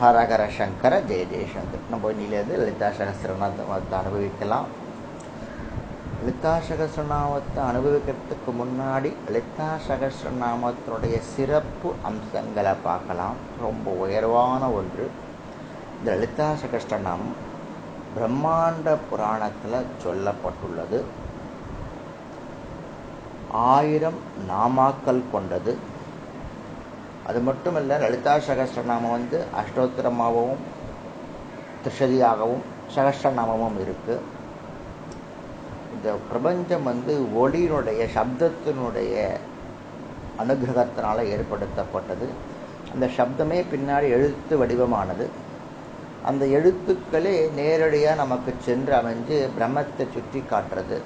ஹரஹர சங்கர ஜெய ஜெயசங்கர் நம்ம இன்னிலேருந்து லலிதா சகசிரநாமத்தை அனுபவிக்கலாம். லலிதா சகசிரநாமத்தை அனுபவிக்கிறதுக்கு முன்னாடி லலிதா சகசிரநாமத்தினுடைய சிறப்பு அம்சங்களை பார்க்கலாம். ரொம்ப உயர்வான ஒன்று. இந்த லலிதா சகசிரநாமம் பிரம்மாண்ட புராணத்தில் சொல்லப்பட்டுள்ளது. ஆயிரம் நாமாக்கள் கொண்டது. அது மட்டும் இல்லை லலிதா சகஸ்ரநாமம் வந்து அஷ்டோத்திரமாகவும் திரிஷதியாகவும் சகஸ்ரநாமமும் இருக்குது இந்த பிரபஞ்சம் வந்து ஒளியினுடைய சப்தத்தினுடைய அனுகிரகத்தினால் ஏற்படுத்தப்பட்டது. அந்த சப்தமே பின்னாடி எழுத்து வடிவமானது. அந்த எழுத்துக்களே நேரடியாக நமக்கு சென்று அமைஞ்சு பிரம்மத்தை சுற்றி காட்டுறது.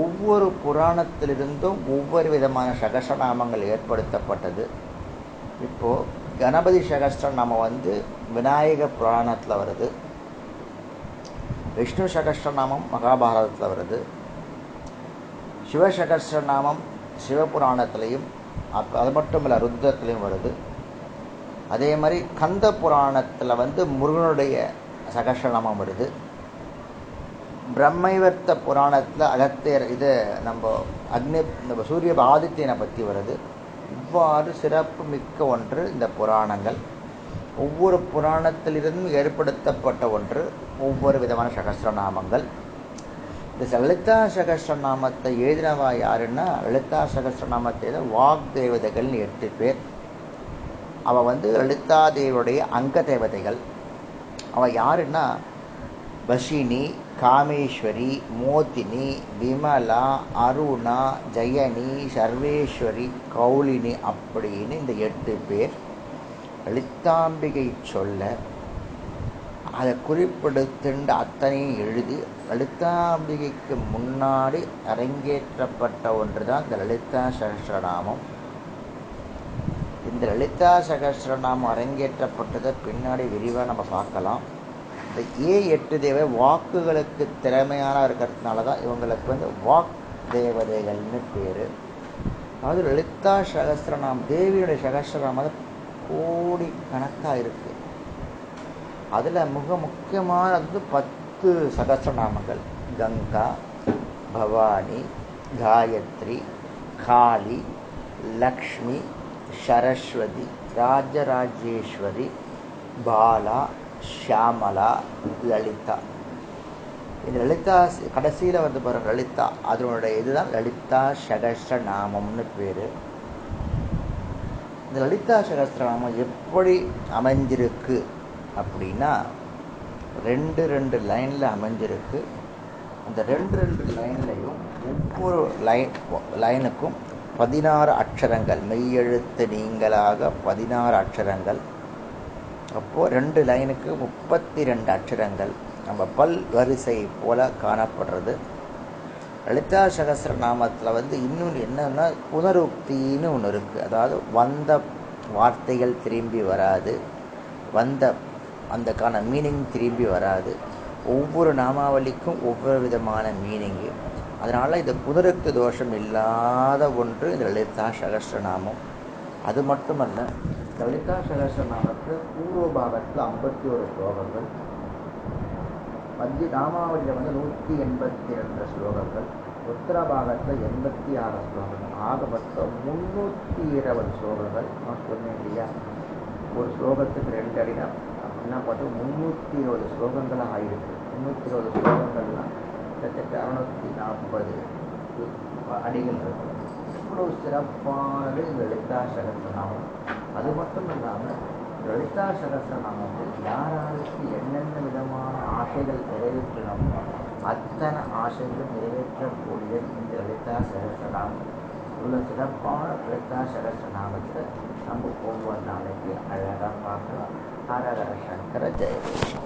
ஒவ்வொரு புராணத்திலிருந்தும் ஒவ்வொரு விதமான சகசநாமங்கள் ஏற்படுத்தப்பட்டது. இப்போது கணபதி சகஸ்ரநாமம் வந்து விநாயக புராணத்தில் வருது. விஷ்ணு சகஸ்திரநாமம் மகாபாரதத்தில் வருது. சிவசகஸ்திரநாமம் சிவபுராணத்திலையும் அது மட்டும் இல்லை ருத்ரத்துலேயும் வருது. அதே மாதிரி கந்த புராணத்தில் வந்து முருகனுடைய சகஸ்திரநாமம் வருது. பிரம்மைவர்த்த புராணத்தில் அகத்தியர் இது நம்ம அக்னி நம்ம சூரிய ஆதித்யனை பற்றி வருது. இவ்வாறு சிறப்பு மிக்க ஒன்று இந்த புராணங்கள். ஒவ்வொரு புராணத்திலிருந்தும் ஏற்படுத்தப்பட்ட ஒன்று ஒவ்வொரு விதமான சகசிரநாமங்கள். இந்த லலிதா சகசிரநாமத்தை எழுதினவா யாருன்னா லலிதா சகசிரநாமத்தை வாக் தேவதைகள்னு எட்டு பேர். அவள் வந்து லலிதா தேவியுடைய அங்க தேவதைகள் அவள் யாருன்னா பஷினி காமேஸ்வரி மோதினி விமலா அருணா ஜெயனி சர்வேஸ்வரி கௌலினி அப்படின்னு இந்த எட்டு பேர் லலிதாம்பிகை சொல்ல அதை குறிப்பிடுத்துண்டு அத்தனையும் எழுதி லலிதாம்பிகைக்கு முன்னாடி அரங்கேற்றப்பட்ட ஒன்று தான் இந்த லலிதா சகசிரநாமம். இந்த லலிதா சகசிரநாமம் அரங்கேற்றப்பட்டதை பின்னாடி விரிவாக நம்ம பார்க்கலாம். இந்த ஏ எட்டு தேவை வாக்குகளுக்கு திறமையாக இருக்கிறதுனால தான் இவங்களுக்கு வந்து வாக் தேவதைகள்னு பேர். அதாவது லலிதா சகசிரநாமம் தேவியுடைய சகசிரநாமம் கோடி கணக்காக இருக்குது அதில் மிக முக்கியமானது வந்து பத்து சகசிரநாமங்கள். கங்கா பவானி காயத்ரி காளி லக்ஷ்மி சரஸ்வதி ராஜராஜேஸ்வரி பாலா ஷியாமலா லலிதா. இந்த லலிதா கடைசியில் வந்து பாருங்கள் லலிதா. அதனுடைய இதுதான் லலிதா சகஸ்ரநாமம்னு பேர். இந்த லலிதா சகஸ்ரநாமம் எப்படி அமைஞ்சிருக்கு அப்படின்னா ரெண்டு ரெண்டு லைனில் அமைஞ்சிருக்கு. அந்த ரெண்டு ரெண்டு லைன்லையும் ஒவ்வொரு லைன் லைனுக்கும் பதினாறு அக்ஷரங்கள் மெய்யெழுத்து நீங்களாக பதினாறு அக்ஷரங்கள். அப்போது ரெண்டு லைனுக்கு முப்பத்தி ரெண்டு அக்ஷரங்கள். நம்ம பல் வரிசை போல் காணப்படுறது. லலிதா சகசிரநாமத்தில் வந்து இன்னொன்று என்னன்னா புனருக்தின்னு ஒன்று இருக்குது அதாவது வந்த வார்த்தைகள் திரும்பி வராது. வந்த அந்தக்கான மீனிங் திரும்பி வராது. ஒவ்வொரு நாமாவளிக்கும் ஒவ்வொரு விதமான மீனிங்கு அதனால் இந்த புனருக்தி தோஷம் இல்லாத ஒன்று இந்த லலிதா சகசிரநாமம் அது மட்டுமல்ல லலிதா சகசிரநாமத்தில் பூர்வபாகத்தில் ஐம்பத்தி ஒரு ஸ்லோகங்கள். மத்திய ராமாவளியில் வந்து நூற்றி எண்பத்தி ரெண்டு ஸ்லோகங்கள். உத்தரபாகத்தில் எண்பத்தி ஆறு ஸ்லோகங்கள். ஆக மொத்தம் முந்நூற்றி இருபது ஸ்லோகங்கள். நான் சொன்னேன் இல்லையா? ஒரு ஸ்லோகத்துக்கு ரெண்டு அடினா அப்படின்னா பார்த்து முந்நூற்றி இருபது ஸ்லோகங்கள் ஆயிருக்கு. முந்நூற்றி இருபது ஸ்லோகங்கள்லாம் கிட்டத்தட்ட அறுநூற்றி நாற்பது அடிகள் இருக்கும். இவ்வளோ சிறப்பானது இந்த லலிதா சகசிரநாமம் அது மட்டும் இல்லாமல் லலிதா சகசிரநாமத்தில் யார் யாருக்கு என்னென்ன விதமான ஆசைகள் நிறைவேற்றணுமோ அத்தனை ஆசைகளும் நிறைவேற்றக்கூடிய இந்த லலிதா சகசிரநாமம். உள்ள சிறப்பான லலிதா சகசிரநாமத்தை நம்ம ஒவ்வொரு நாளைக்கு. அழகாக பார்க்கலாம். ஹரஹர சங்கர ஜெயதேஷம்